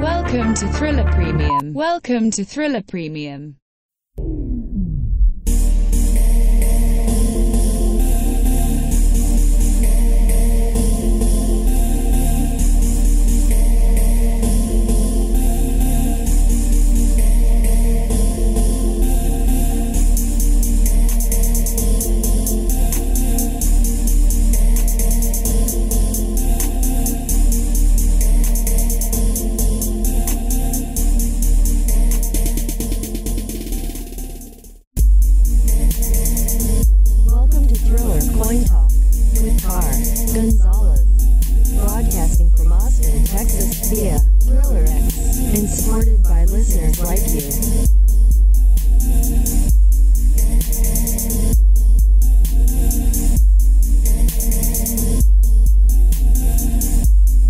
Welcome to Thriller Premium. Welcome to Thriller Premium. Like you.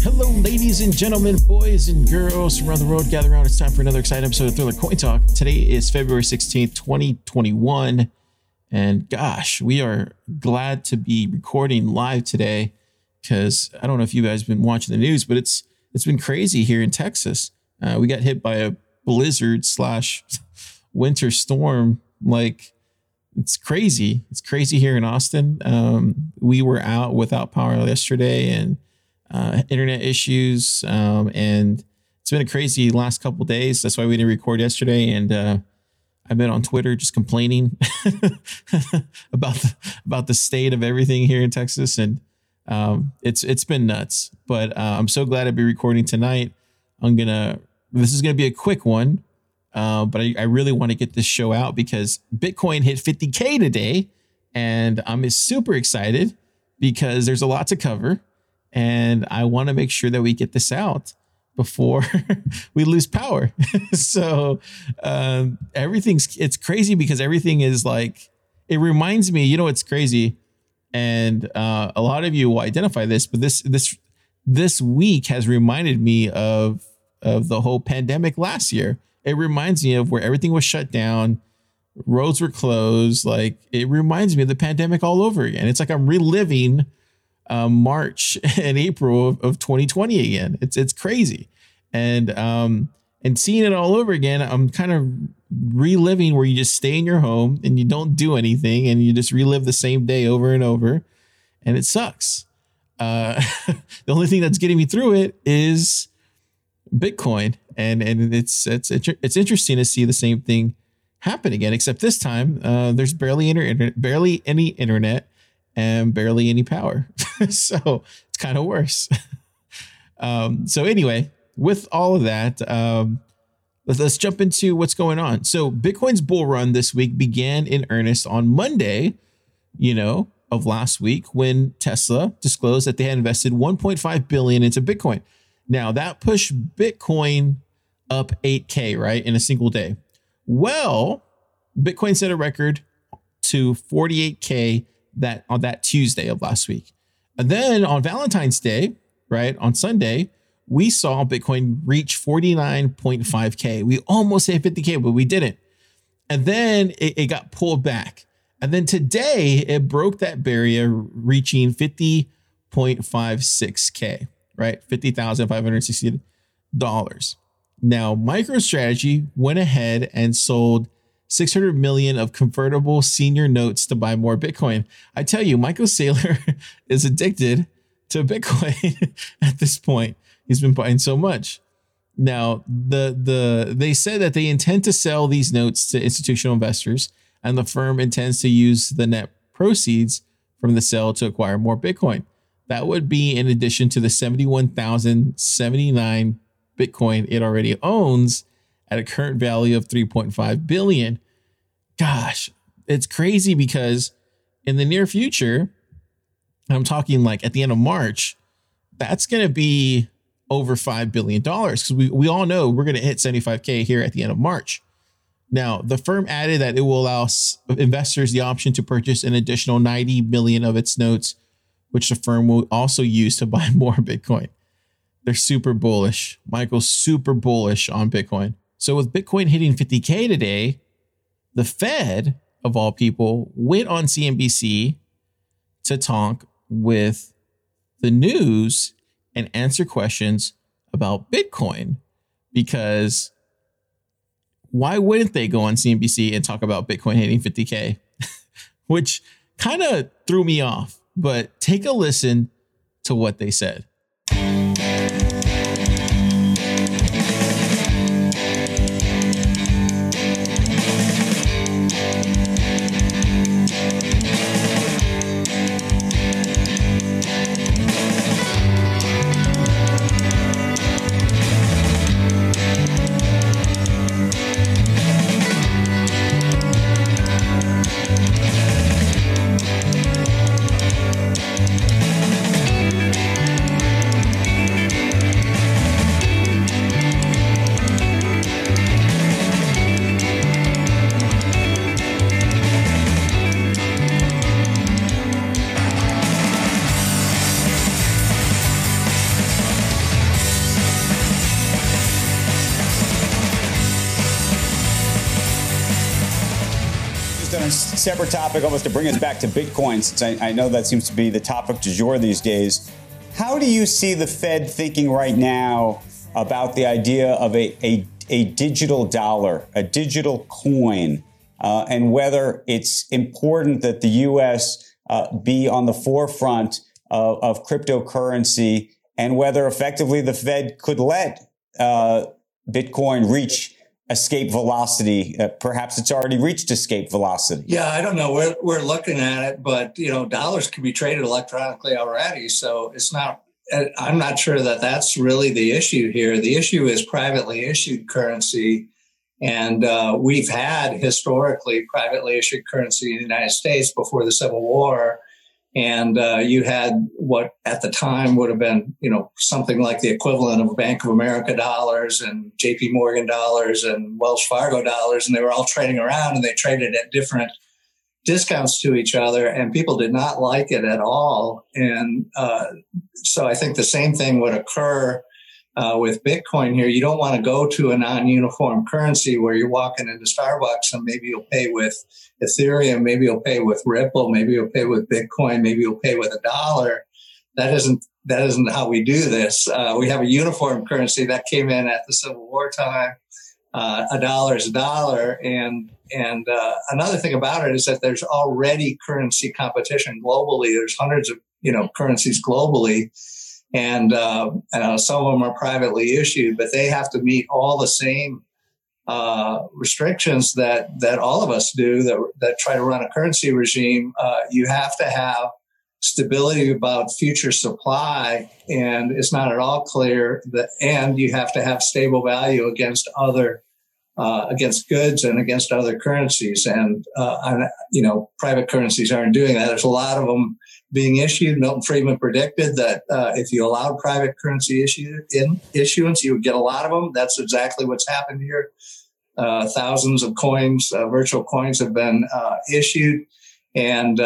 Hello, ladies and gentlemen, boys and girls around the world. Gather around. It's time for another exciting episode of Thriller Coin Talk. Today is February 16th, 2021. And gosh, we are glad to be recording live today because I don't know if you guys have been watching the news, but it's it's been crazy here in Texas. Uh, we got hit by a blizzard slash winter storm. Like it's crazy. It's crazy here in Austin. Um, we were out without power yesterday and uh, internet issues. Um, and it's been a crazy last couple days. That's why we didn't record yesterday. And uh, I've been on Twitter just complaining about the, about the state of everything here in Texas, and um, it's it's been nuts. But uh, I'm so glad to be recording tonight. I'm gonna. This is gonna be a quick one, uh, but I, I really want to get this show out because Bitcoin hit 50k today, and I'm super excited because there's a lot to cover, and I want to make sure that we get this out before we lose power. so um, everything's it's crazy because everything is like it reminds me. You know, it's crazy, and uh, a lot of you will identify this, but this this this week has reminded me of of the whole pandemic last year. It reminds me of where everything was shut down, roads were closed. Like it reminds me of the pandemic all over again. It's like I'm reliving um, March and April of, of 2020 again. It's it's crazy, and um and seeing it all over again. I'm kind of reliving where you just stay in your home and you don't do anything and you just relive the same day over and over, and it sucks. Uh, the only thing that's getting me through it is Bitcoin, and and it's it's it's interesting to see the same thing happen again, except this time uh, there's barely internet, barely any internet, and barely any power. so it's kind of worse. um, so anyway, with all of that, um, let's, let's jump into what's going on. So Bitcoin's bull run this week began in earnest on Monday, you know, of last week when Tesla disclosed that they had invested 1.5 billion into Bitcoin. Now that pushed Bitcoin up 8k right in a single day. Well, Bitcoin set a record to 48k that on that Tuesday of last week. And then on Valentine's Day, right, on Sunday, we saw Bitcoin reach 49.5K. We almost hit 50K, but we didn't. And then it, it got pulled back. And then today it broke that barrier, reaching 50.56K, right? $50,560. Now, MicroStrategy went ahead and sold 600 million of convertible senior notes to buy more Bitcoin. I tell you, Michael Saylor is addicted to Bitcoin at this point. He's been buying so much. Now, the the they said that they intend to sell these notes to institutional investors, and the firm intends to use the net proceeds from the sale to acquire more Bitcoin. That would be in addition to the 71,079 Bitcoin it already owns at a current value of 3.5 billion. Gosh, it's crazy because in the near future, I'm talking like at the end of March, that's going to be over $5 billion because we, we all know we're going to hit 75K here at the end of March. Now, the firm added that it will allow investors the option to purchase an additional 90 million of its notes, which the firm will also use to buy more Bitcoin. They're super bullish. Michael's super bullish on Bitcoin. So with Bitcoin hitting 50K today, the Fed, of all people, went on CNBC to talk with the news and answer questions about Bitcoin because why wouldn't they go on CNBC and talk about Bitcoin hitting 50K? Which kind of threw me off, but take a listen to what they said. Topic, almost to bring us back to Bitcoin, since I, I, know that seems to be the topic du jour these days. How do you see the Fed thinking right now about the idea of a, a, a digital dollar, a digital coin, uh, and whether it's important that the U.S. Uh, be on the forefront of, of, cryptocurrency, and whether effectively the Fed could let uh, Bitcoin reach escape velocity. Uh, perhaps it's already reached escape velocity. Yeah, I don't know. We're, we're looking at it, but you know, dollars can be traded electronically already, so it's not. Uh, I'm not sure that that's really the issue here. The issue is privately issued currency, and uh, we've had historically privately issued currency in the United States before the Civil War and uh, you had what at the time would have been you know something like the equivalent of bank of america dollars and jp morgan dollars and wells fargo dollars and they were all trading around and they traded at different discounts to each other and people did not like it at all. And uh, so i think the same thing would occur uh, with Bitcoin here, you don't want to go to a non-uniform currency where you're walking into Starbucks and maybe you'll pay with Ethereum, maybe you'll pay with Ripple, maybe you'll pay with Bitcoin, maybe you'll pay with a dollar. That isn't that isn't how we do this. Uh, we have a uniform currency that came in at the Civil War time. Uh, a dollar is a dollar, and and uh, another thing about it is that there's already currency competition globally. There's hundreds of you know currencies globally and uh, uh, some of them are privately issued, but they have to meet all the same uh, restrictions that that all of us do that that try to run a currency regime. Uh, you have to have stability about future supply, and it's not at all clear that. And you have to have stable value against other. Uh, against goods and against other currencies, and, uh, you know, private currencies aren't doing that. There's a lot of them being issued. Milton Friedman predicted that uh, if you allowed private currency issue in issuance, you would get a lot of them. That's exactly what's happened here. Uh, thousands of coins, uh, virtual coins, have been issued, and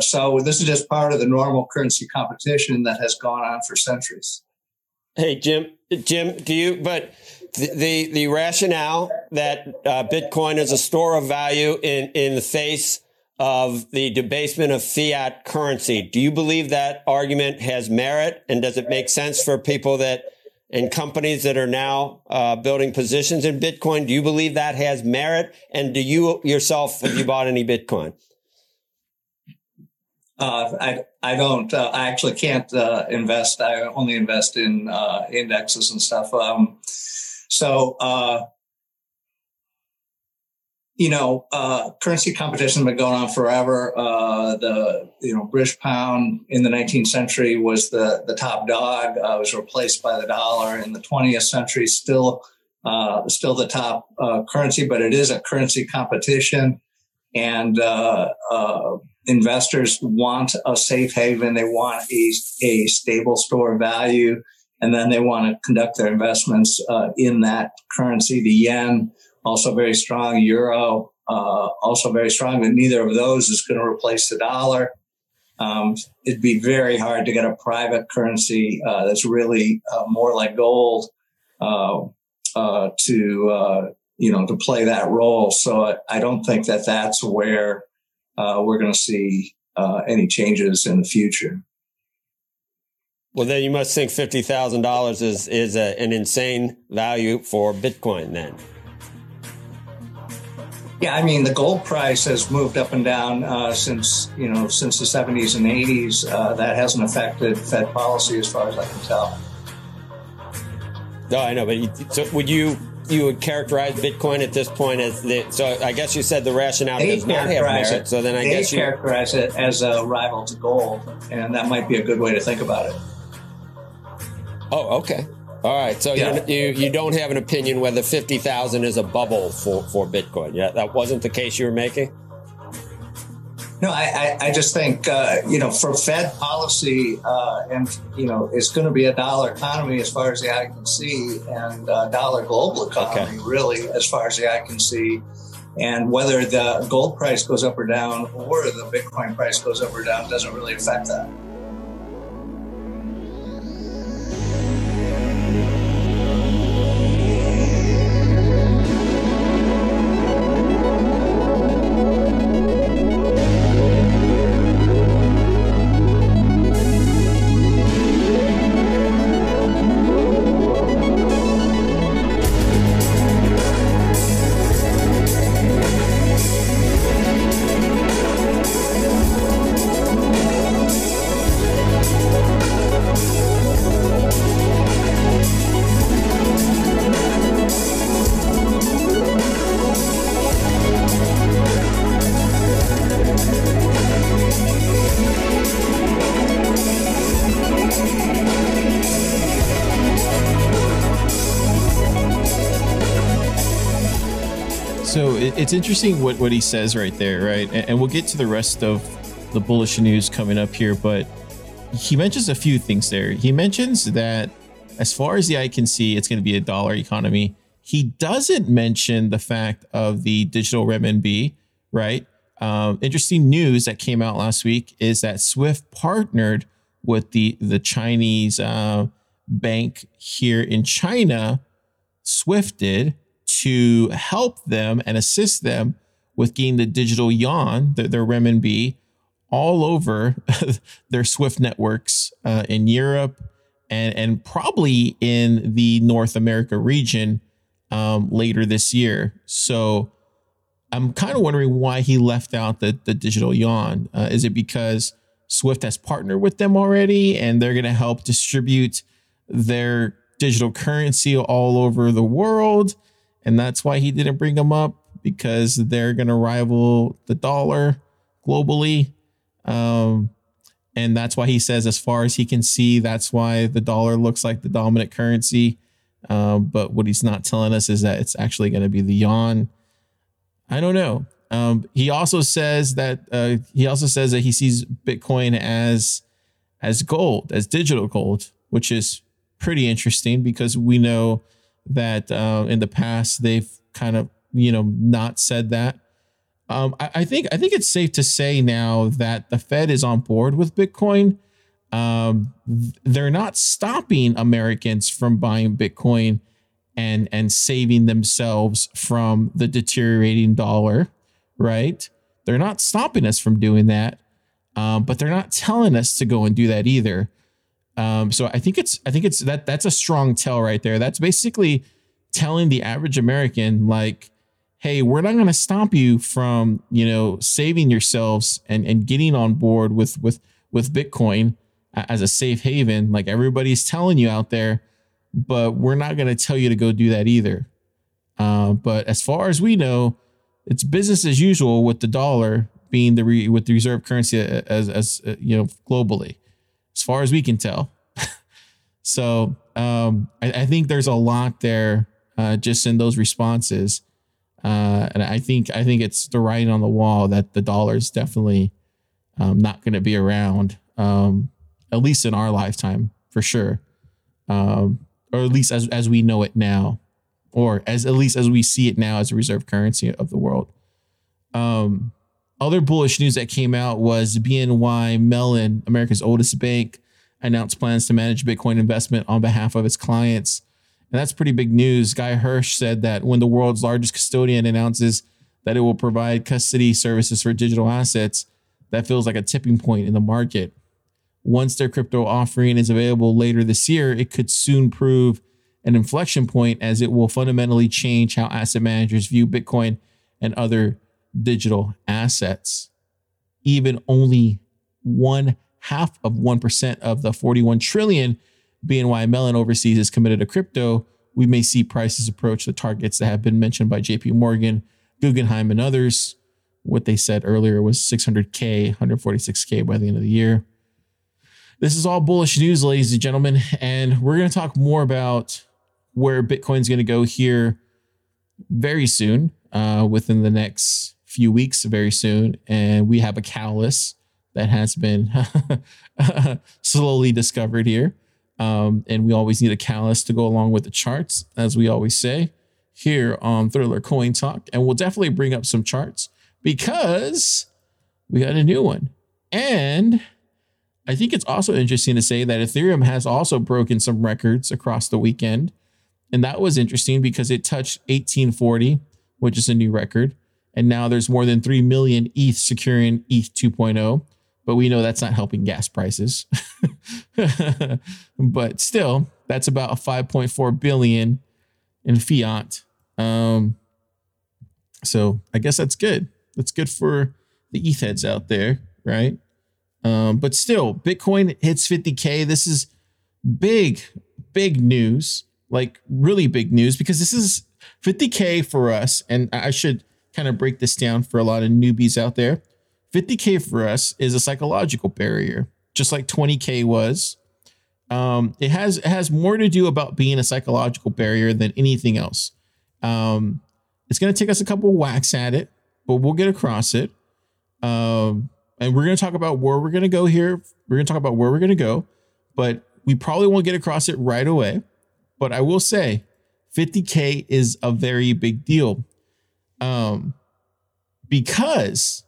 so this is just part of the normal currency competition that has gone on for centuries. Hey, Jim. Jim, do you? But the the, rationale that Bitcoin is a store of value in in the face of the debasement of fiat currency. Do you believe that argument has merit? And does it make sense for people that and companies that are now uh, building positions in Bitcoin? Do you believe that has merit? And do you yourself have you bought any Bitcoin? Uh, I I don't. Uh, I actually can't uh, invest. I only invest in uh, indexes and stuff. Um, so uh, you know, uh, currency competition has been going on forever. Uh, the you know British pound in the 19th century was the the top dog. Uh, was replaced by the dollar in the 20th century. Still, uh, still the top uh, currency, but it is a currency competition, and uh, investors want a safe haven. They want a a stable store of value, and then they want to conduct their investments in that currency. The yen also very strong. Euro, uh, also very strong, but neither of those is going to replace the dollar. Um, it'd be very hard to get a private currency uh, that's really uh, more like gold uh, uh, to uh, you know to play that role. So I, I don't think that that's where we're going to see any changes in the future. Well, then you must think fifty thousand dollars is is a, an insane value for Bitcoin. Then, Yeah, I mean the gold price has moved up and down uh, since you know since the 70s and 80s. Uh, that hasn't affected Fed policy as far as I can tell. no, I know, but you, so would you you would characterize Bitcoin at this point as the? So I guess you said the rationale They does not have characterize merit. it. So then I guess you. characterize it as a rival to gold, and that might be a good way to think about it. Oh, okay. All right. So Yeah. you, you you don't have an opinion whether fifty thousand is a bubble for for Bitcoin. Yeah, that wasn't the case you were making. No, I, I, I just think, uh, you know, for Fed policy, uh, and, you know, it's going to be a dollar economy as far as the eye can see, and uh, dollar global economy, really, as far as the eye can see. And whether the gold price goes up or down or the Bitcoin price goes up or down doesn't really affect that. It's interesting what, what he says right there, right? And, and we'll get to the rest of the bullish news coming up here, but he mentions a few things there. He mentions that as far as the eye can see, it's going to be a dollar economy. He doesn't mention the fact of the digital renminbi, right? Um, interesting news that came out last week is that Swift partnered with the the Chinese uh, bank here in China, Swift did, to help them and assist them with getting the digital yuan, their, their renminbi, all over their Swift networks uh, in Europe and and probably in the North America region um, later this year. So I'm kind of wondering why he left out the the digital yuan. Uh, is it because Swift has partnered with them already and they're going to help distribute their digital currency all over the world? And that's why he didn't bring them up because they're going to rival the dollar globally. Um, and that's why he says, as far as he can see, that's why the dollar looks like the dominant currency. Um, but what he's not telling us is that it's actually going to be the yuan. I don't know. Um, he also says that uh, he also says that he sees Bitcoin as as gold, as digital gold, which is pretty interesting because we know that uh, in the past they've kind of you know not said that. Um, I, I think I think it's safe to say now that the Fed is on board with Bitcoin. Um, they're not stopping Americans from buying Bitcoin and and saving themselves from the deteriorating dollar, right? They're not stopping us from doing that, um, but they're not telling us to go and do that either. Um, so I think it's I think it's that that's a strong tell right there. That's basically telling the average American like, hey, we're not going to stop you from you know saving yourselves and and getting on board with with with Bitcoin as a safe haven, like everybody's telling you out there, but we're not going to tell you to go do that either. Uh, but as far as we know, it's business as usual with the dollar being the re, with the reserve currency as as uh, you know globally as far as we can tell. so um, I, I, think there's a lot there uh, just in those responses, uh, and I think I think it's the writing on the wall that the dollar is definitely um, not going to be around, um, at least in our lifetime for sure, um, or at least as as we know it now, or as at least as we see it now as a reserve currency of the world. Um, other bullish news that came out was BNY Mellon, America's oldest bank, announced plans to manage Bitcoin investment on behalf of its clients. And that's pretty big news. Guy Hirsch said that when the world's largest custodian announces that it will provide custody services for digital assets, that feels like a tipping point in the market. once their crypto offering is available later this year, it could soon prove an inflection point as it will fundamentally change how asset managers view Bitcoin and other digital assets. Even only one half of 1% of the 41 trillion BNY Mellon oversees is committed to crypto, we may see prices approach the targets that have been mentioned by JP Morgan, Guggenheim, and others. What they said earlier was 600K, 146K by the end of the year. This is all bullish news, ladies and gentlemen. And we're going to talk more about where Bitcoin's going to go here very soon, uh, within the next few weeks, very soon. And we have a callus that has been slowly discovered here. Um, and we always need a callus to go along with the charts, as we always say here on Thriller Coin Talk. And we'll definitely bring up some charts because we got a new one. And I think it's also interesting to say that Ethereum has also broken some records across the weekend. And that was interesting because it touched 1840, which is a new record. And now there's more than 3 million ETH securing ETH 2.0 but we know that's not helping gas prices. but still, that's about 5.4 billion in fiat. Um, so I guess that's good. That's good for the ETH heads out there, right? Um, but still, Bitcoin hits 50K. This is big, big news, like really big news, because this is 50K for us. And I should kind of break this down for a lot of newbies out there. 50K for us is a psychological barrier, just like 20K was. Um, it has it has more to do about being a psychological barrier than anything else. Um, it's going to take us a couple whacks at it, but we'll get across it. Um, and we're going to talk about where we're going to go here. We're going to talk about where we're going to go, but we probably won't get across it right away. But I will say, 50k is a very big deal, um, because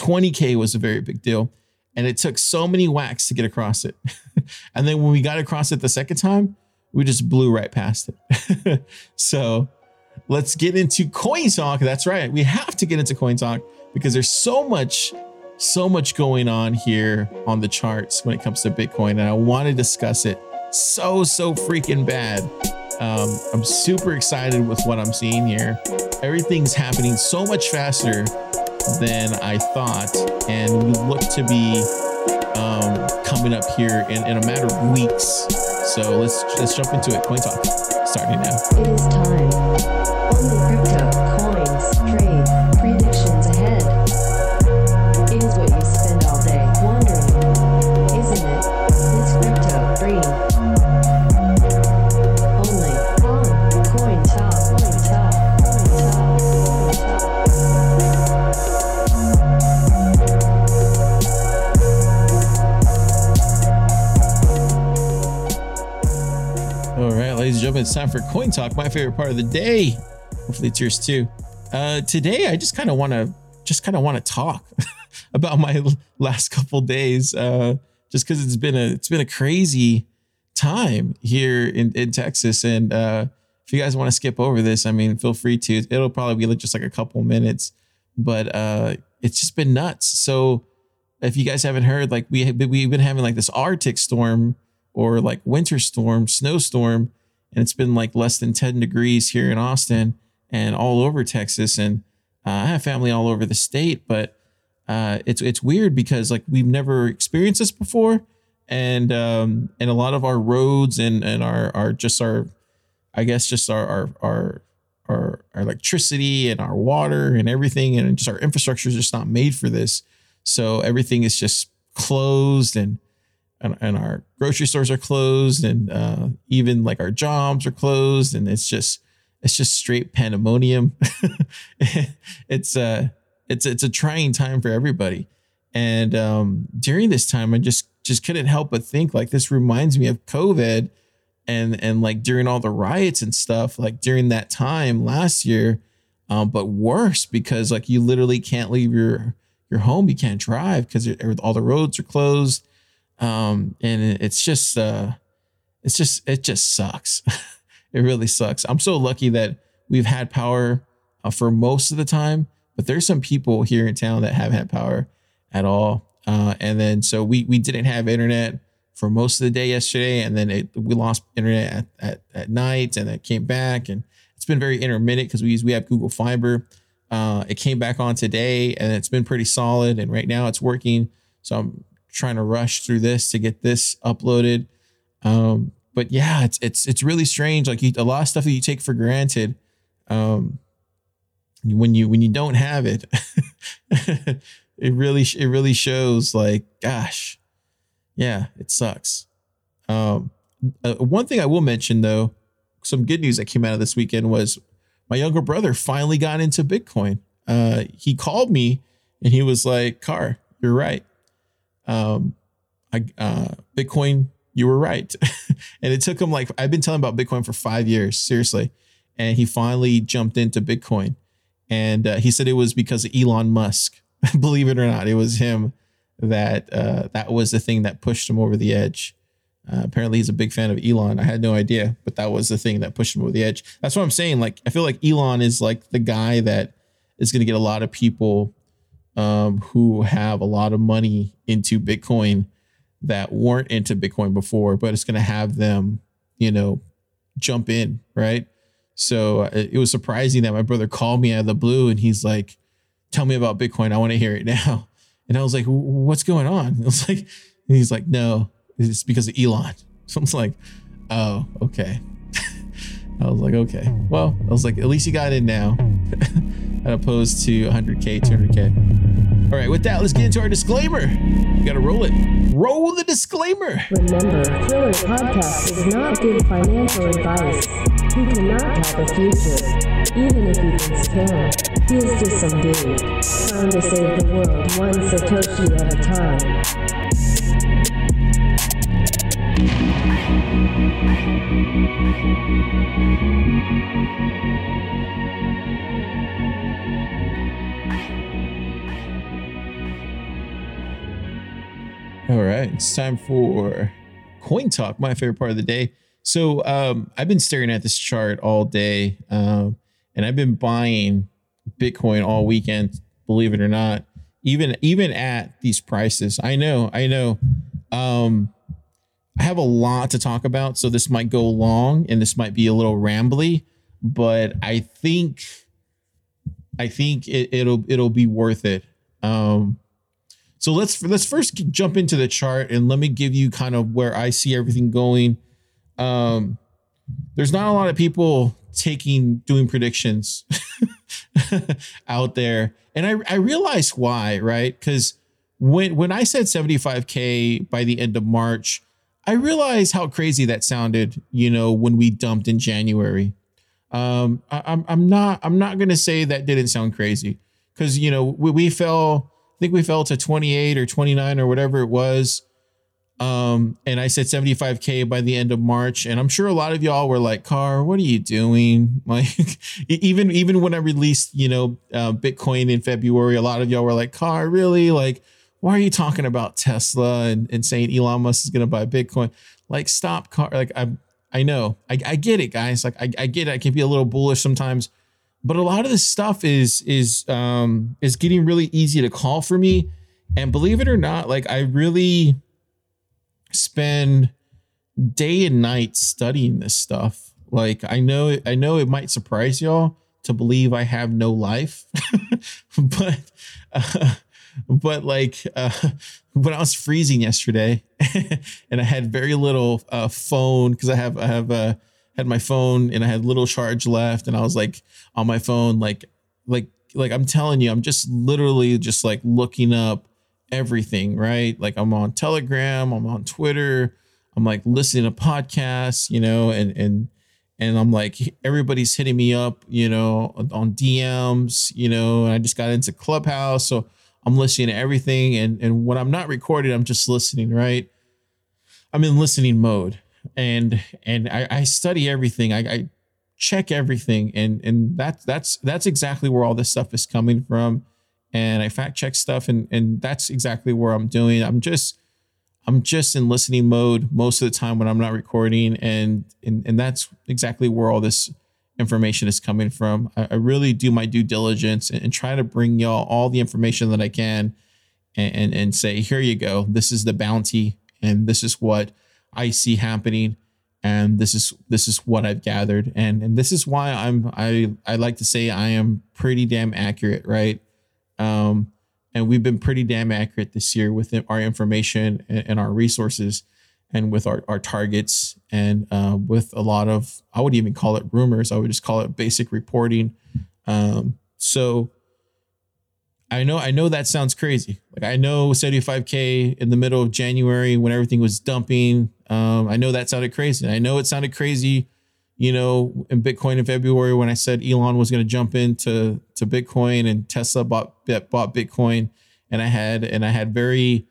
20K was a very big deal. And it took so many whacks to get across it. and then when we got across it the second time, we just blew right past it. so let's get into coin talk. That's right. We have to get into coin talk because there's so much, so much going on here on the charts when it comes to Bitcoin. And I want to discuss it so, so freaking bad. Um, I'm super excited with what I'm seeing here. Everything's happening so much faster than I thought, and we look to be um, coming up here in, in a matter of weeks. So let's let's jump into it. Coin talk starting now. It is time. Time for Coin Talk, my favorite part of the day. Hopefully, it's yours too. Uh, today, I just kind of want to just kind of want to talk about my last couple days, uh, just because it's been a it's been a crazy time here in, in Texas. And uh, if you guys want to skip over this, I mean, feel free to. It'll probably be just like a couple minutes, but uh, it's just been nuts. So if you guys haven't heard, like we we've been having like this Arctic storm or like winter storm, snowstorm, and it's been like less than 10 degrees here in Austin and all over Texas. And uh, I have family all over the state, but uh, it's it's weird because like we've never experienced this before, and um, and a lot of our roads and and our our just our, I guess just our our our our, our electricity and our water and everything and just our infrastructure is just not made for this. So everything is just closed and and, and our grocery stores are closed and uh, even like our jobs are closed and it's just it's just straight pandemonium. It's uh it's it's a trying time for everybody. And um during this time i just just couldn't help but think like this reminds me of covid and and like during all the riots and stuff like during that time last year um but worse because like you literally can't leave your your home. You can't drive because all the roads are closed um and it's just uh it's just it just sucks it really sucks i'm so lucky that we've had power uh, for most of the time but there's some people here in town that haven't had power at all uh and then so we we didn't have internet for most of the day yesterday, and then it, we lost internet at, at, at night, and it came back, and it's been very intermittent because we use we have Google Fiber. Uh, it came back on today, and it's been pretty solid, and right now it's working. So I'm trying to rush through this to get this uploaded. Um, but yeah, it's it's it's really strange. Like you, a lot of stuff that you take for granted, um, when you when you don't have it, it really it really shows. Like, gosh, yeah, it sucks. Um, uh, one thing I will mention though, some good news that came out of this weekend was my younger brother finally got into Bitcoin. Uh, he called me and he was like, "Car, you're right. Um, I uh, Bitcoin, you were right." and it took him like I've been telling about Bitcoin for five years, seriously, and he finally jumped into Bitcoin. And uh, he said it was because of Elon Musk. Believe it or not, it was him that uh, that was the thing that pushed him over the edge. Uh, apparently, he's a big fan of Elon. I had no idea, but that was the thing that pushed him over the edge. That's what I'm saying. Like, I feel like Elon is like the guy that is going to get a lot of people um, who have a lot of money into Bitcoin that weren't into Bitcoin before, but it's going to have them, you know, jump in, right? So uh, it was surprising that my brother called me out of the blue and he's like, "Tell me about Bitcoin. I want to hear it now." And I was like, "What's going on?" I was like, "He's like, no, it's because of Elon." So I was like, "Oh, okay." I was like, "Okay." Well, I was like, "At least you got in now," opposed to 100k, 200k. All right, with that, let's get into our disclaimer. You got to roll it. Roll the disclaimer. Remember, Thriller Podcast is not good financial advice. He cannot have a future. Even if he thinks can. He is just some dude. Trying to save the world one Satoshi at a time. All right, it's time for coin talk, my favorite part of the day. So um, I've been staring at this chart all day, um, and I've been buying Bitcoin all weekend. Believe it or not, even even at these prices, I know, I know. Um, I have a lot to talk about, so this might go long and this might be a little rambly, but I think I think it, it'll it'll be worth it. Um, so let's let's first jump into the chart and let me give you kind of where I see everything going. Um, there's not a lot of people taking doing predictions out there, and I I realize why, right? Because when when I said 75k by the end of March, I realized how crazy that sounded. You know, when we dumped in January. Um, I, I'm I'm not I'm not gonna say that didn't sound crazy because you know we, we fell. Think we fell to 28 or 29 or whatever it was. Um, and I said 75k by the end of March, and I'm sure a lot of y'all were like, "Car, what are you doing?" Like, even even when I released, you know, uh, Bitcoin in February, a lot of y'all were like, "Car, really? Like, why are you talking about Tesla and, and saying Elon Musk is going to buy Bitcoin? Like, stop, Car. Like, I I know, I, I get it, guys. Like, I, I get it. I can be a little bullish sometimes, but a lot of this stuff is is um is getting really easy to call for me. And believe it or not, like I really spend day and night studying this stuff. Like I know I know it might surprise y'all to believe I have no life, but uh, but like uh, when I was freezing yesterday, and I had very little uh, phone because I have I have uh, had my phone and I had little charge left, and I was like on my phone like like like I'm telling you, I'm just literally just like looking up everything, right? Like I'm on Telegram, I'm on Twitter, I'm like listening to podcasts, you know, and and and I'm like everybody's hitting me up, you know, on DMs, you know, and I just got into Clubhouse, so I'm listening to everything and and when I'm not recording, I'm just listening, right? I'm in listening mode. And and I, I study everything. I, I check everything and and that's that's that's exactly where all this stuff is coming from and I fact check stuff and and that's exactly where I'm doing. I'm just I'm just in listening mode most of the time when I'm not recording and and and that's exactly where all this information is coming from. I, I really do my due diligence and, and, try to bring y'all all the information that I can and, and and say here you go. This is the bounty and this is what I see happening and this is this is what I've gathered. And and this is why I'm I I like to say I am pretty damn accurate, right? Um and we've been pretty damn accurate this year with our information and, and our resources and with our, our targets and uh, with a lot of i would even call it rumors. I would just call it basic reporting. Um, so i know i know that sounds crazy like i know 75k in the middle of january when everything was dumping um, i know that sounded crazy i know it sounded crazy you know in bitcoin in february when i said elon was going to jump into to bitcoin and tesla bought bought bitcoin and i had and i had very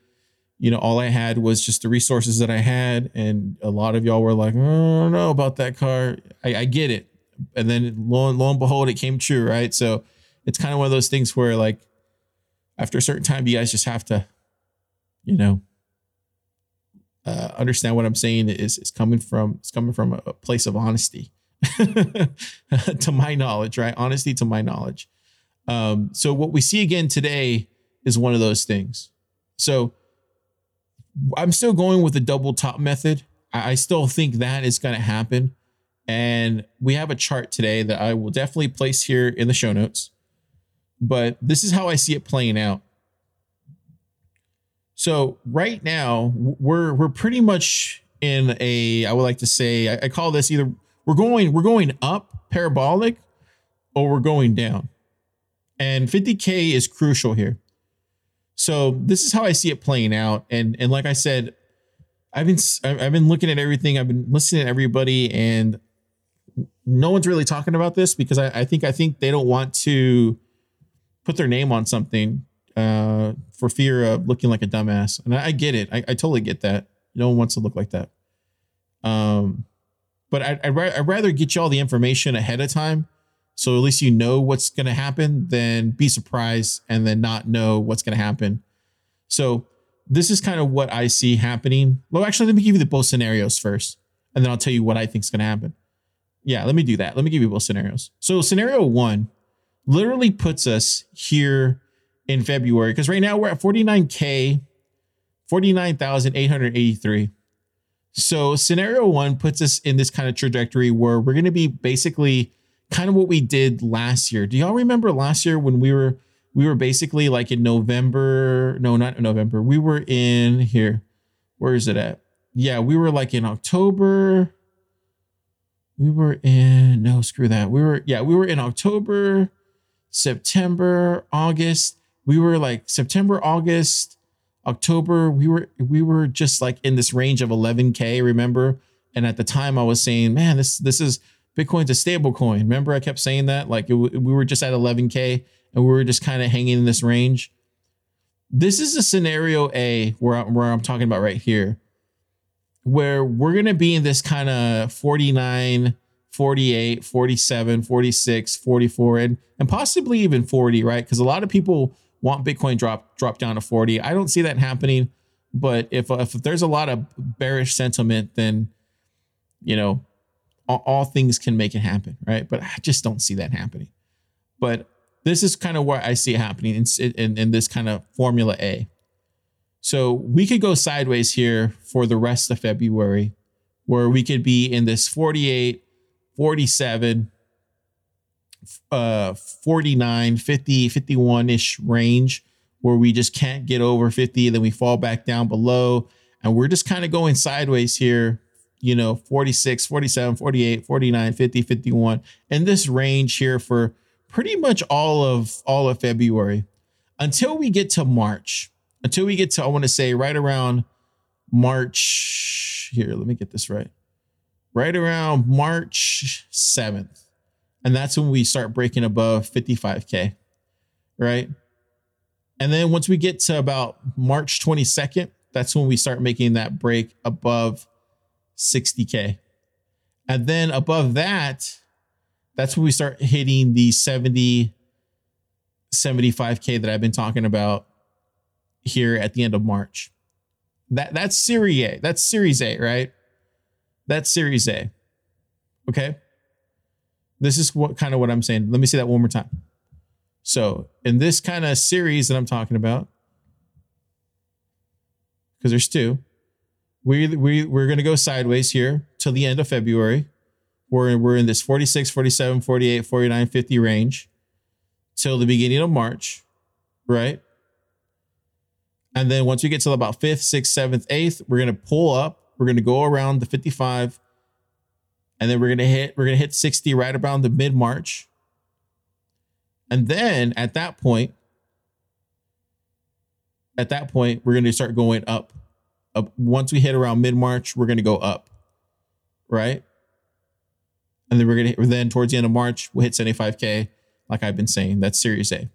you know, all I had was just the resources that I had. And a lot of y'all were like, oh, I don't know about that car. I, I get it. And then lo and, lo and behold, it came true. Right. So it's kind of one of those things where, like, after a certain time, you guys just have to, you know, uh, understand what I'm saying is is coming from it's coming from a place of honesty, to my knowledge, right? Honesty to my knowledge. Um, so what we see again today is one of those things. So I'm still going with the double top method. I, still think that is going to happen. And we have a chart today that I will definitely place here in the show notes. But this is how I see it playing out. So right now we're we're pretty much in a I would like to say I, I call this either we're going we're going up parabolic or we're going down. And 50k is crucial here. So this is how I see it playing out. And and like I said, I've been I've been looking at everything. I've been listening to everybody, and no one's really talking about this because I, I think I think they don't want to put their name on something uh, for fear of looking like a dumbass. And I, I get it. I, I, totally get that. No one wants to look like that. Um, but I, I'd, I'd rather get you all the information ahead of time so at least you know what's going to happen than be surprised and then not know what's going to happen. So this is kind of what I see happening. Well, actually, let me give you the both scenarios first, and then I'll tell you what I think is going to happen. Yeah, let me do that. Let me give you both scenarios. So scenario one literally puts us here in February because right now we're at 49k, 49,883. So scenario one puts us in this kind of trajectory where we're going to be basically kind of what we did last year. Do y'all remember last year when we were we were basically like in November? No, not November. We were in here. Where is it at? Yeah, we were like in October. We were in no, screw that. We were yeah, we were in October, September, August. We were like September, August, October. We were we were just like in this range of 11k, remember? And at the time I was saying, man, this this is Bitcoin's a stable coin. Remember, I kept saying that? Like it, we were just at 11K and we were just kind of hanging in this range. This is a scenario A where, I, where I'm talking about right here, where we're to be in this kind of 49, 48, 47, 46, 44, and, and possibly even 40, right? Because a lot of people want Bitcoin drop drop down to 40. I don't see that happening. But if, uh, if there's a lot of bearish sentiment, then you know all, all things can make it happen, right? But I just don't see that happening. But this is kind of where I see it happening in, in, in this kind of Formula A. So we could go sideways here for the rest of February, where we could be in this 48, 47, uh, 49, 50, 51 ish range where we just can't get over 50. Then we fall back down below. And we're just kind of going sideways here you know 46 47 48 49 50 51 and this range here for pretty much all of all of february until we get to march until we get to i want to say right around march here let me get this right right around march 7th and that's when we start breaking above 55k right and then once we get to about march 22nd that's when we start making that break above 60K. And then above that, that's when we start hitting the 70, 75K that I've been talking about here at the end of March. That that's Series A. That's Series A, right? That's Series A. Okay. This is what kind of what I'm saying. Let me say that one more time. So in this kind of series that I'm talking about, because there's two, we we we're going to go sideways here till the end of February. We're we're in this 46, 47, 48, 49, 50 range till the beginning of March, right? And then once we get to about 5th, 6th, 7th, 8th, we're going to pull up. We're going to go around the 55 and then we're going to hit we're going to hit 60 right around the mid-March. And then at that point at that point we're going to start going up. Up once we hit around mid-March, we're going to go up. Right? And then we're going to then towards the end of March, we'll hit 75k like I've been saying. That's Series A.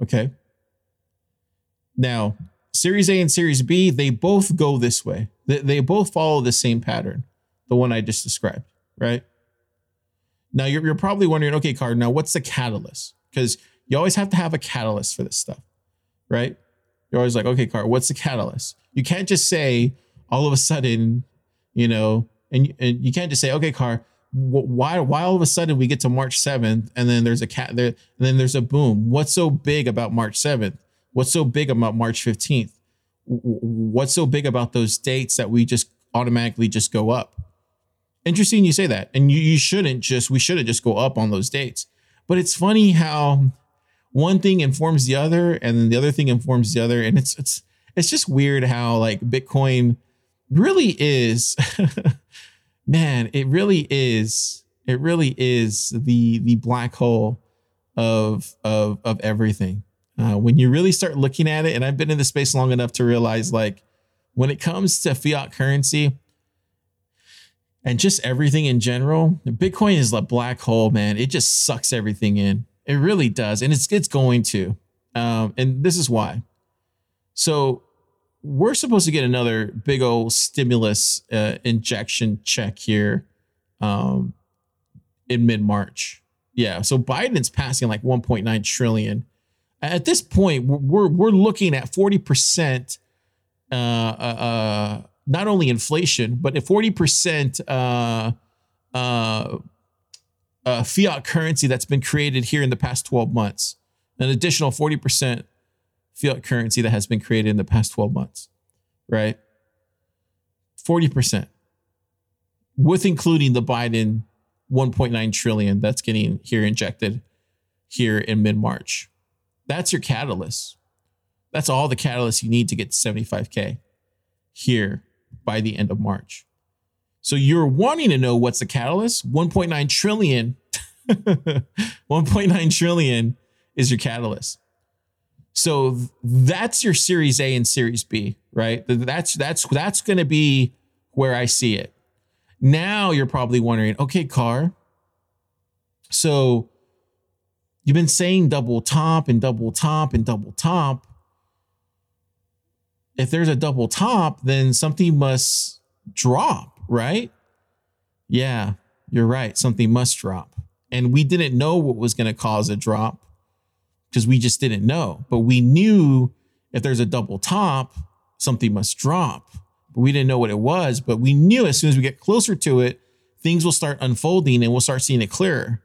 Okay. Now, Series A and Series B, they both go this way. They, they both follow the same pattern, the one I just described, right? Now, you're, you're probably wondering, okay, Card, now what's the catalyst? Because you always have to have a catalyst for this stuff, right? You're always like, okay, Card, what's the catalyst? You can't just say all of a sudden, you know, and, and you can't just say, okay, Car, why why all of a sudden we get to March 7th and then there's a cat there and then there's a boom. What's so big about March 7th? What's so big about March 15th? What's so big about those dates that we just automatically just go up? Interesting you say that. And you, you shouldn't just, we shouldn't just go up on those dates. But it's funny how one thing informs the other and then the other thing informs the other. And it's it's it's just weird how like Bitcoin really is man, it really is. It really is the the black hole of of of everything. Uh, when you really start looking at it, and I've been in the space long enough to realize, like, when it comes to fiat currency and just everything in general, Bitcoin is a black hole, man. It just sucks everything in. It really does, and it's it's going to. Um, and this is why. So we're supposed to get another big old stimulus uh, injection check here um, in mid March. Yeah, so Biden's passing like 1.9 trillion. At this point, we're we're looking at 40 percent, uh, uh, not only inflation, but a 40 percent uh, uh, uh, fiat currency that's been created here in the past 12 months. An additional 40 percent fiat currency that has been created in the past 12 months, right? 40%, with including the Biden 1.9 trillion that's getting here injected here in mid March. That's your catalyst. That's all the catalyst you need to get to 75K here by the end of March. So you're wanting to know what's the catalyst? 1.9 trillion. 1.9 trillion is your catalyst. So that's your series A and series B, right? That's that's that's going to be where I see it. Now you're probably wondering, okay, car. So you've been saying double top and double top and double top. If there's a double top, then something must drop, right? Yeah, you're right. Something must drop. And we didn't know what was going to cause a drop because we just didn't know. But we knew if there's a double top, something must drop. But we didn't know what it was. But we knew as soon as we get closer to it, things will start unfolding and we'll start seeing it clearer.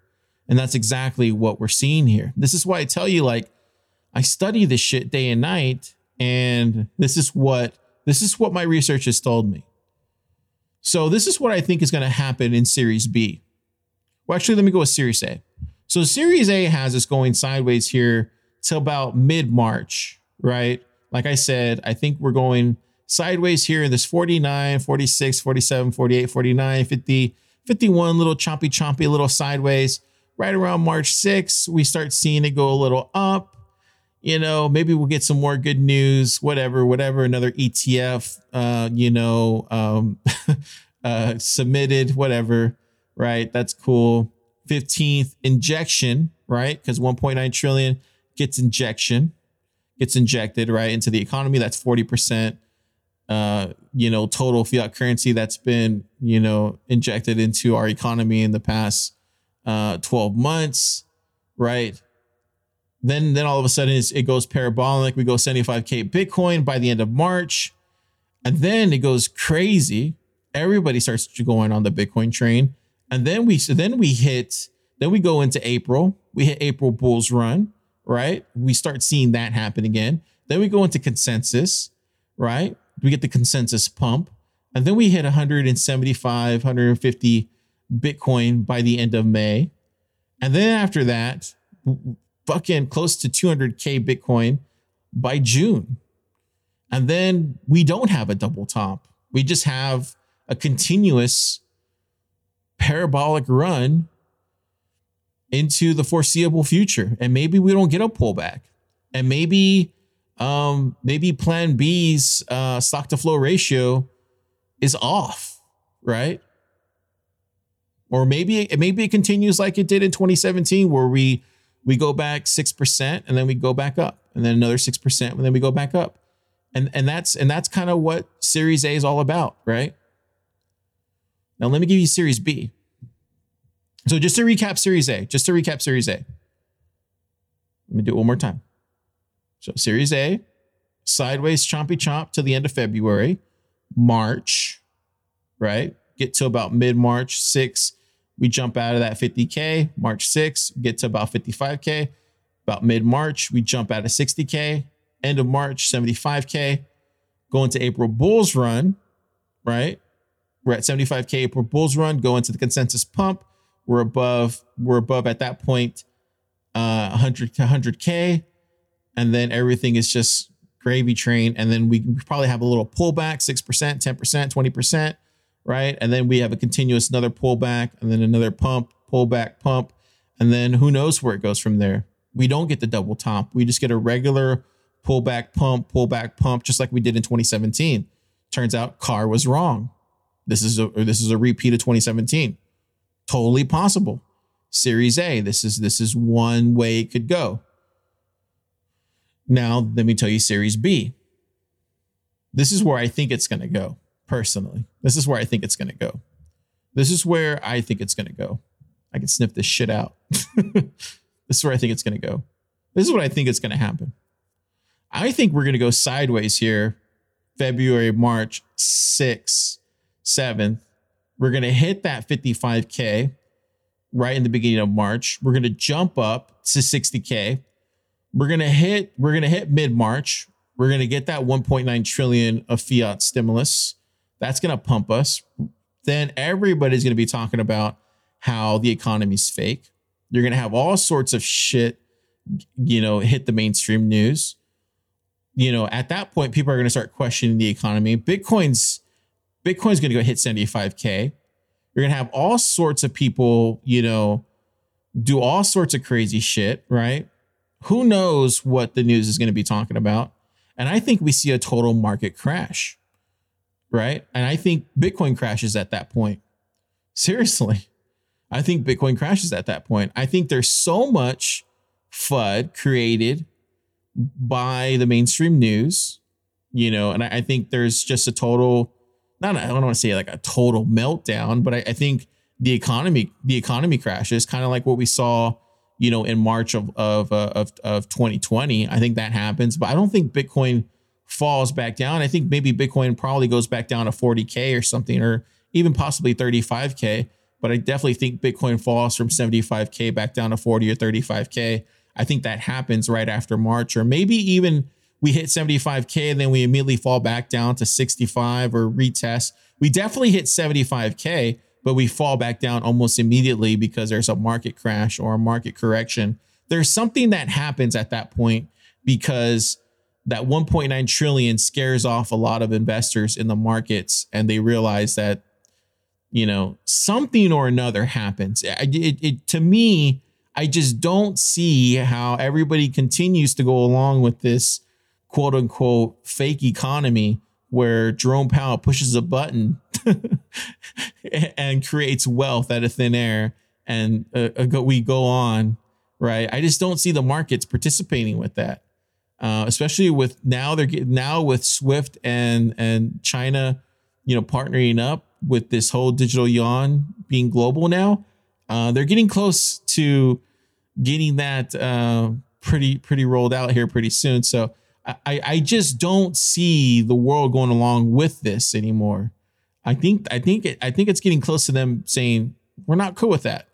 And that's exactly what we're seeing here. This is why I tell you, like, I study this shit day and night. And this is what this is what my research has told me. So this is what I think is going to happen in Series B. Well, actually, let me go with Series A. So Series A has us going sideways here till about mid March, right? Like I said, I think we're going sideways here in this 49, 46, 47, 48, 49, 50, 51, little chompy, chompy, little sideways. Right around March 6th, we start seeing it go a little up. You know, maybe we'll get some more good news, whatever, whatever, another ETF, uh, you know, um, uh, submitted, whatever, right? That's cool. 15th injection, right? Because 1.9 trillion gets injection, gets injected right into the economy. That's 40%. Uh, you know, total fiat currency that's been, you know, injected into our economy in the past uh, 12 months, right? Then, then all of a sudden it goes parabolic. We go 75k Bitcoin by the end of March, and then it goes crazy. Everybody starts going on the Bitcoin train and then we so then we hit then we go into April. We hit April Bulls run, right? We start seeing that happen again. Then we go into consensus, right? We get the consensus pump, and then we hit 175, 150 Bitcoin by the end of May. And then after that, fucking close to 200K Bitcoin by June. And then we don't have a double top. We just have a continuous parabolic run into the foreseeable future. And maybe we don't get a pullback. And maybe um maybe PlanB's uh stock to flow ratio is off, right? Or maybe maybe it continues like it did in 2017 where we we go back 6% and then we go back up and then another 6% and then we go back up. And and that's and that's kind of what Series A is all about, right? Now let me give you Series B. So just to recap Series A, just to recap Series A. Let me do it one more time. So Series A, sideways chompy chomp to the end of February, March, right? Get to about mid March 6. We jump out of that 50K, March 6, get to about 55K. About mid March, we jump out of 60K. End of March, 75K. Go into April Bulls run, right? We're at 75K April Bulls run, go into the consensus pump. We're above, we're above at that point, uh, 100 to 100K. And then everything is just gravy train. And then we probably have a little pullback, 6%, 10%, 20%, right? And then we have a continuous another pullback and then another pump, pullback, pump. And then who knows where it goes from there. We don't get the double top. We just get a regular pullback, pump, pullback, pump, just like we did in 2017. Turns out Car was wrong. This is a this is a repeat of 2017. Totally possible. Series A. This is this is one way it could go. Now, let me tell you Series B. This is where I think it's going to go, personally. This is where I think it's going to go. This is where I think it's going to go. I can sniff this shit out. this is where I think it's going to go. This is what I think is going to happen. I think we're going to go sideways here, February, March 6th, 7th. We're going to hit that 55K right in the beginning of March. We're going to jump up to 60K. We're going to hit we're going to hit mid-March. We're going to get that 1.9 trillion of fiat stimulus. That's going to pump us. Then everybody's going to be talking about how the economy's fake. You're going to have all sorts of shit, you know, hit the mainstream news. You know, at that point, people are going to start questioning the economy. Bitcoin's Bitcoin's going to go hit 75k. You're going to have all sorts of people, you know, do all sorts of crazy shit, right? Who knows what the news is going to be talking about? And I think we see a total market crash, right? And I think Bitcoin crashes at that point. Seriously, I think Bitcoin crashes at that point. I think there's so much FUD created by the mainstream news, you know, and I, I think there's just a total, not, I don't want to say like a total meltdown, but I, I think the economy, the economy crashes kind of like what we saw, you know, in March of, of, uh, of, of 2020. I think that happens, but I don't think Bitcoin falls back down. I think maybe Bitcoin probably goes back down to 40K or something, or even possibly 35K. But I definitely think Bitcoin falls from 75K back down to 40 or 35K. I think that happens right after March, or maybe even we hit 75K and then we immediately fall back down to 65 or retest. We definitely hit 75K, but we fall back down almost immediately because there's a market crash or a market correction. There's something that happens at that point because that 1.9 trillion scares off a lot of investors in the markets and they realize that you know something or another happens. It, it, it, to me i just don't see how everybody continues to go along with this quote unquote fake economy where jerome powell pushes a button and creates wealth out of thin air and uh, uh we go on right? I just don't see the markets participating with that uh, especially with now they're getting now with Swift and and China, you know, partnering up with this whole digital yuan being global now. Uh, they're getting close to getting that uh, pretty pretty rolled out here pretty soon. So I I just don't see the world going along with this anymore. I think I think it, I think it's getting close to them saying we're not cool with that.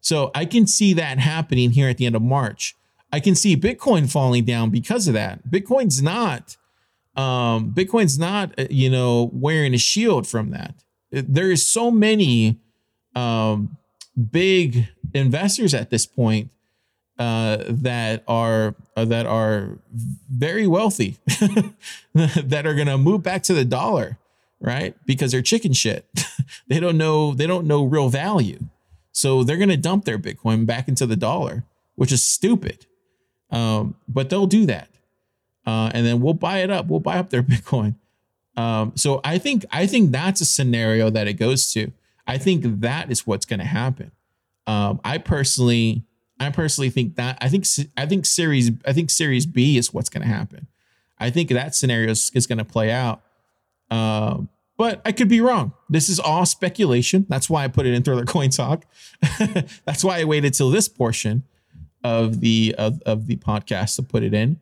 So I can see that happening here at the end of March. I can see Bitcoin falling down because of that. Bitcoin's not um, Bitcoin's not, uh, you know, wearing a shield from that. There is so many um, big investors at this point uh, that are uh, that are very wealthy that are going to move back to the dollar, right? Because they're chicken shit. they don't know they don't know real value, so they're going to dump their Bitcoin back into the dollar, which is stupid. Um, but they'll do that uh, and then we'll buy it up. We'll buy up their Bitcoin. Um, so I think I think that's a scenario that it goes to. I think that is what's going to happen. Um, I personally, I personally think that I think I think series I think series B is what's going to happen. I think that scenario is, is going to play out. Um, but I could be wrong. This is all speculation. That's why I put it in Thriller Coin Talk. That's why I waited till this portion of the of, of the podcast to put it in.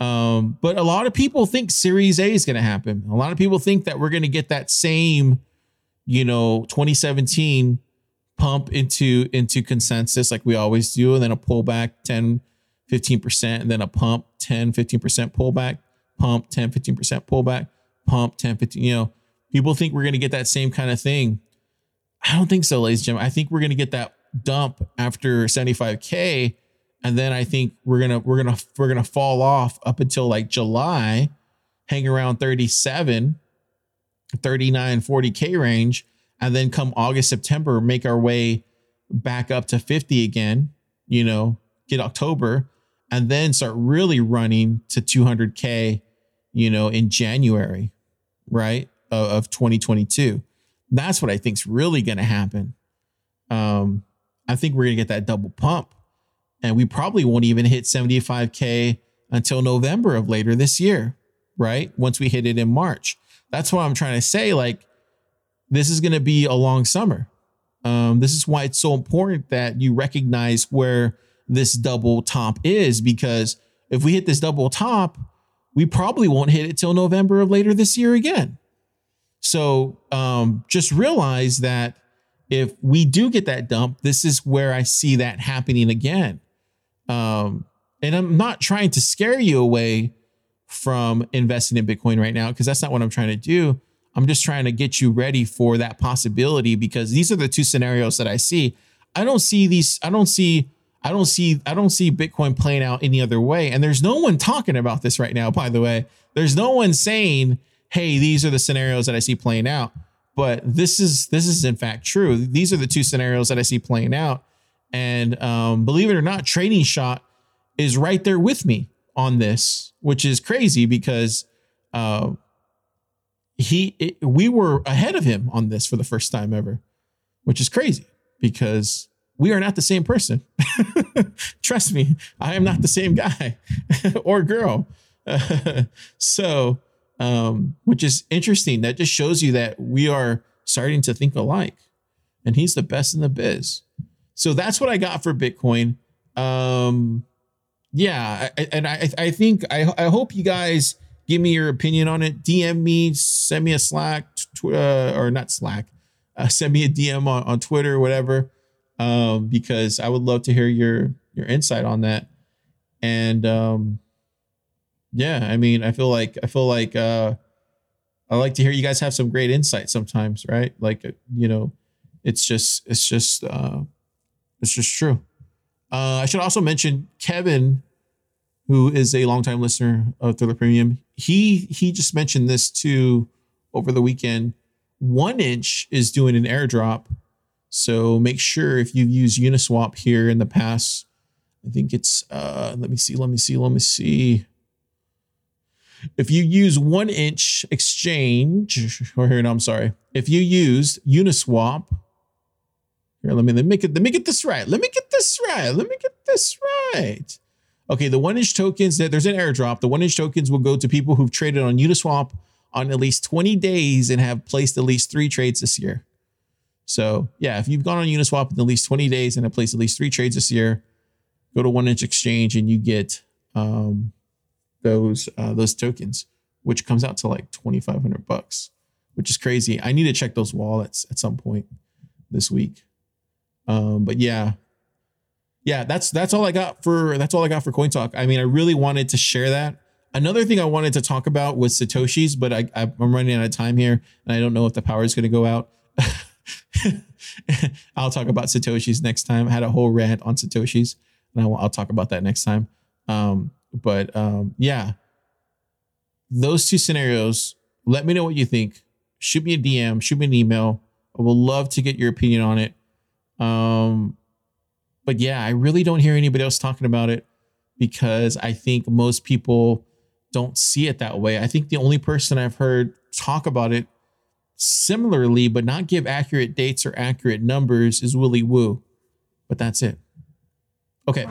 Um, but a lot of people think Series A is going to happen. A lot of people think that we're going to get that same, you know, 2017 pump into into consensus like we always do, and then a pullback 10, 15%, and then a pump 10, 15% pullback, pump 10, 15% pullback, pump 10, 15. You know, people think we're going to get that same kind of thing. I don't think so, ladies and gentlemen. I think we're going to get that dump after 75K and then I think we're gonna we're gonna we're gonna fall off up until like July, hang around 37, 39, 40k range, and then come August, September, make our way back up to 50 again. You know, get October, and then start really running to 200k. You know, in January, right of, of 2022. That's what I think's really gonna happen. Um, I think we're gonna get that double pump and we probably won't even hit 75K until November of later this year, right? Once we hit it in March. That's what I'm trying to say. Like, this is going to be a long summer. Um, this is why it's so important that you recognize where this double top is, because if we hit this double top, we probably won't hit it till November of later this year again. So um, just realize that if we do get that dump, this is where I see that happening again. Um, and I'm not trying to scare you away from investing in Bitcoin right now because that's not what I'm trying to do. I'm just trying to get you ready for that possibility because these are the two scenarios that I see. I don't see these. I don't see. I don't see. I don't see Bitcoin playing out any other way. And there's no one talking about this right now. By the way, there's no one saying, "Hey, these are the scenarios that I see playing out." But this is this is in fact true. These are the two scenarios that I see playing out. And um, believe it or not, Trading Shot is right there with me on this, which is crazy because uh, he it, we were ahead of him on this for the first time ever, which is crazy because we are not the same person. Trust me, I am not the same guy or girl. so, um, which is interesting. That just shows you that we are starting to think alike, and he's the best in the biz. So that's what I got for Bitcoin. Um, yeah, I, and I, I think I, I hope you guys give me your opinion on it. DM me, send me a Slack, tw- uh, or not Slack, uh, send me a DM on, on Twitter or whatever, um, because I would love to hear your your insight on that. And um, yeah, I mean, I feel like I feel like uh, I like to hear you guys have some great insight sometimes, right? Like uh, you know, it's just it's just uh, it's just true. Uh, I should also mention Kevin, who is a longtime listener of Thriller Premium. He he just mentioned this too over the weekend. 1inch is doing an airdrop. So make sure if you've used Uniswap here in the past, I think it's uh let me see, let me see, let me see. If you use 1inch exchange, or here, no, I'm sorry. If you used Uniswap here, let me let me get let me get this right. Let me get this right. Let me get this right. Okay, the 1inch tokens that there's an airdrop. The 1inch tokens will go to people who've traded on Uniswap on at least 20 days and have placed at least three trades this year. So yeah, if you've gone on Uniswap in at least 20 days and have placed at least three trades this year, go to 1inch Exchange and you get um, those uh, those tokens, which comes out to like 2,500 bucks, which is crazy. I need to check those wallets at some point this week. Um, but yeah, yeah, that's that's all I got for that's all I got for Coin Talk. I mean, I really wanted to share that. Another thing I wanted to talk about was Satoshi's, but I, I'm running out of time here and I don't know if the power is going to go out. I'll talk about Satoshi's next time. I had a whole rant on Satoshi's and I'll, I'll talk about that next time. Um, but um, yeah, those two scenarios, let me know what you think. Shoot me a DM, shoot me an email. I would love to get your opinion on it. Um, but yeah, I really don't hear anybody else talking about it because I think most people don't see it that way. I think the only person I've heard talk about it similarly, but not give accurate dates or accurate numbers is Willy Woo. But that's it. Okay.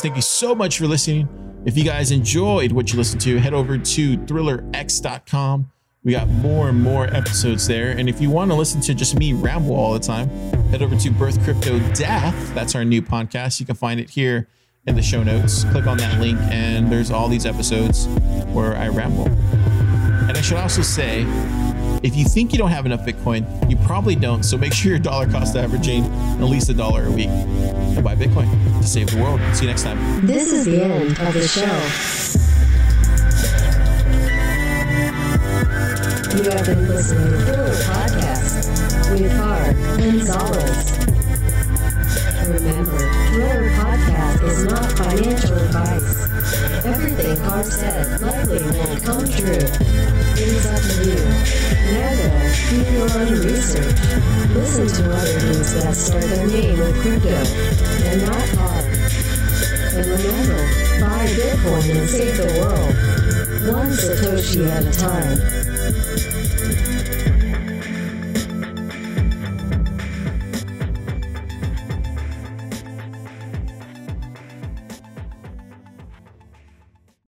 Thank you so much for listening. If you guys enjoyed what you listened to, head over to thrillerx.com. We got more and more episodes there. And if you want to listen to just me ramble all the time, head over to Birth Crypto Death. That's our new podcast. You can find it here in the show notes. Click on that link, and there's all these episodes where I ramble. And I should also say, if you think you don't have enough Bitcoin, you probably don't. So make sure you're dollar cost averaging at least a dollar a week and buy Bitcoin to save the world. See you next time. This is the end of the show. You have been listening to Podcast with Car Gonzalez. Remember, Thriller Podcast is not financial advice. Everything Car said likely won't come true. It is up to you. Now though, do your own research. Listen to other news that start their name with crypto, and not Car. And remember, buy Bitcoin and save the world. One Satoshi at a time.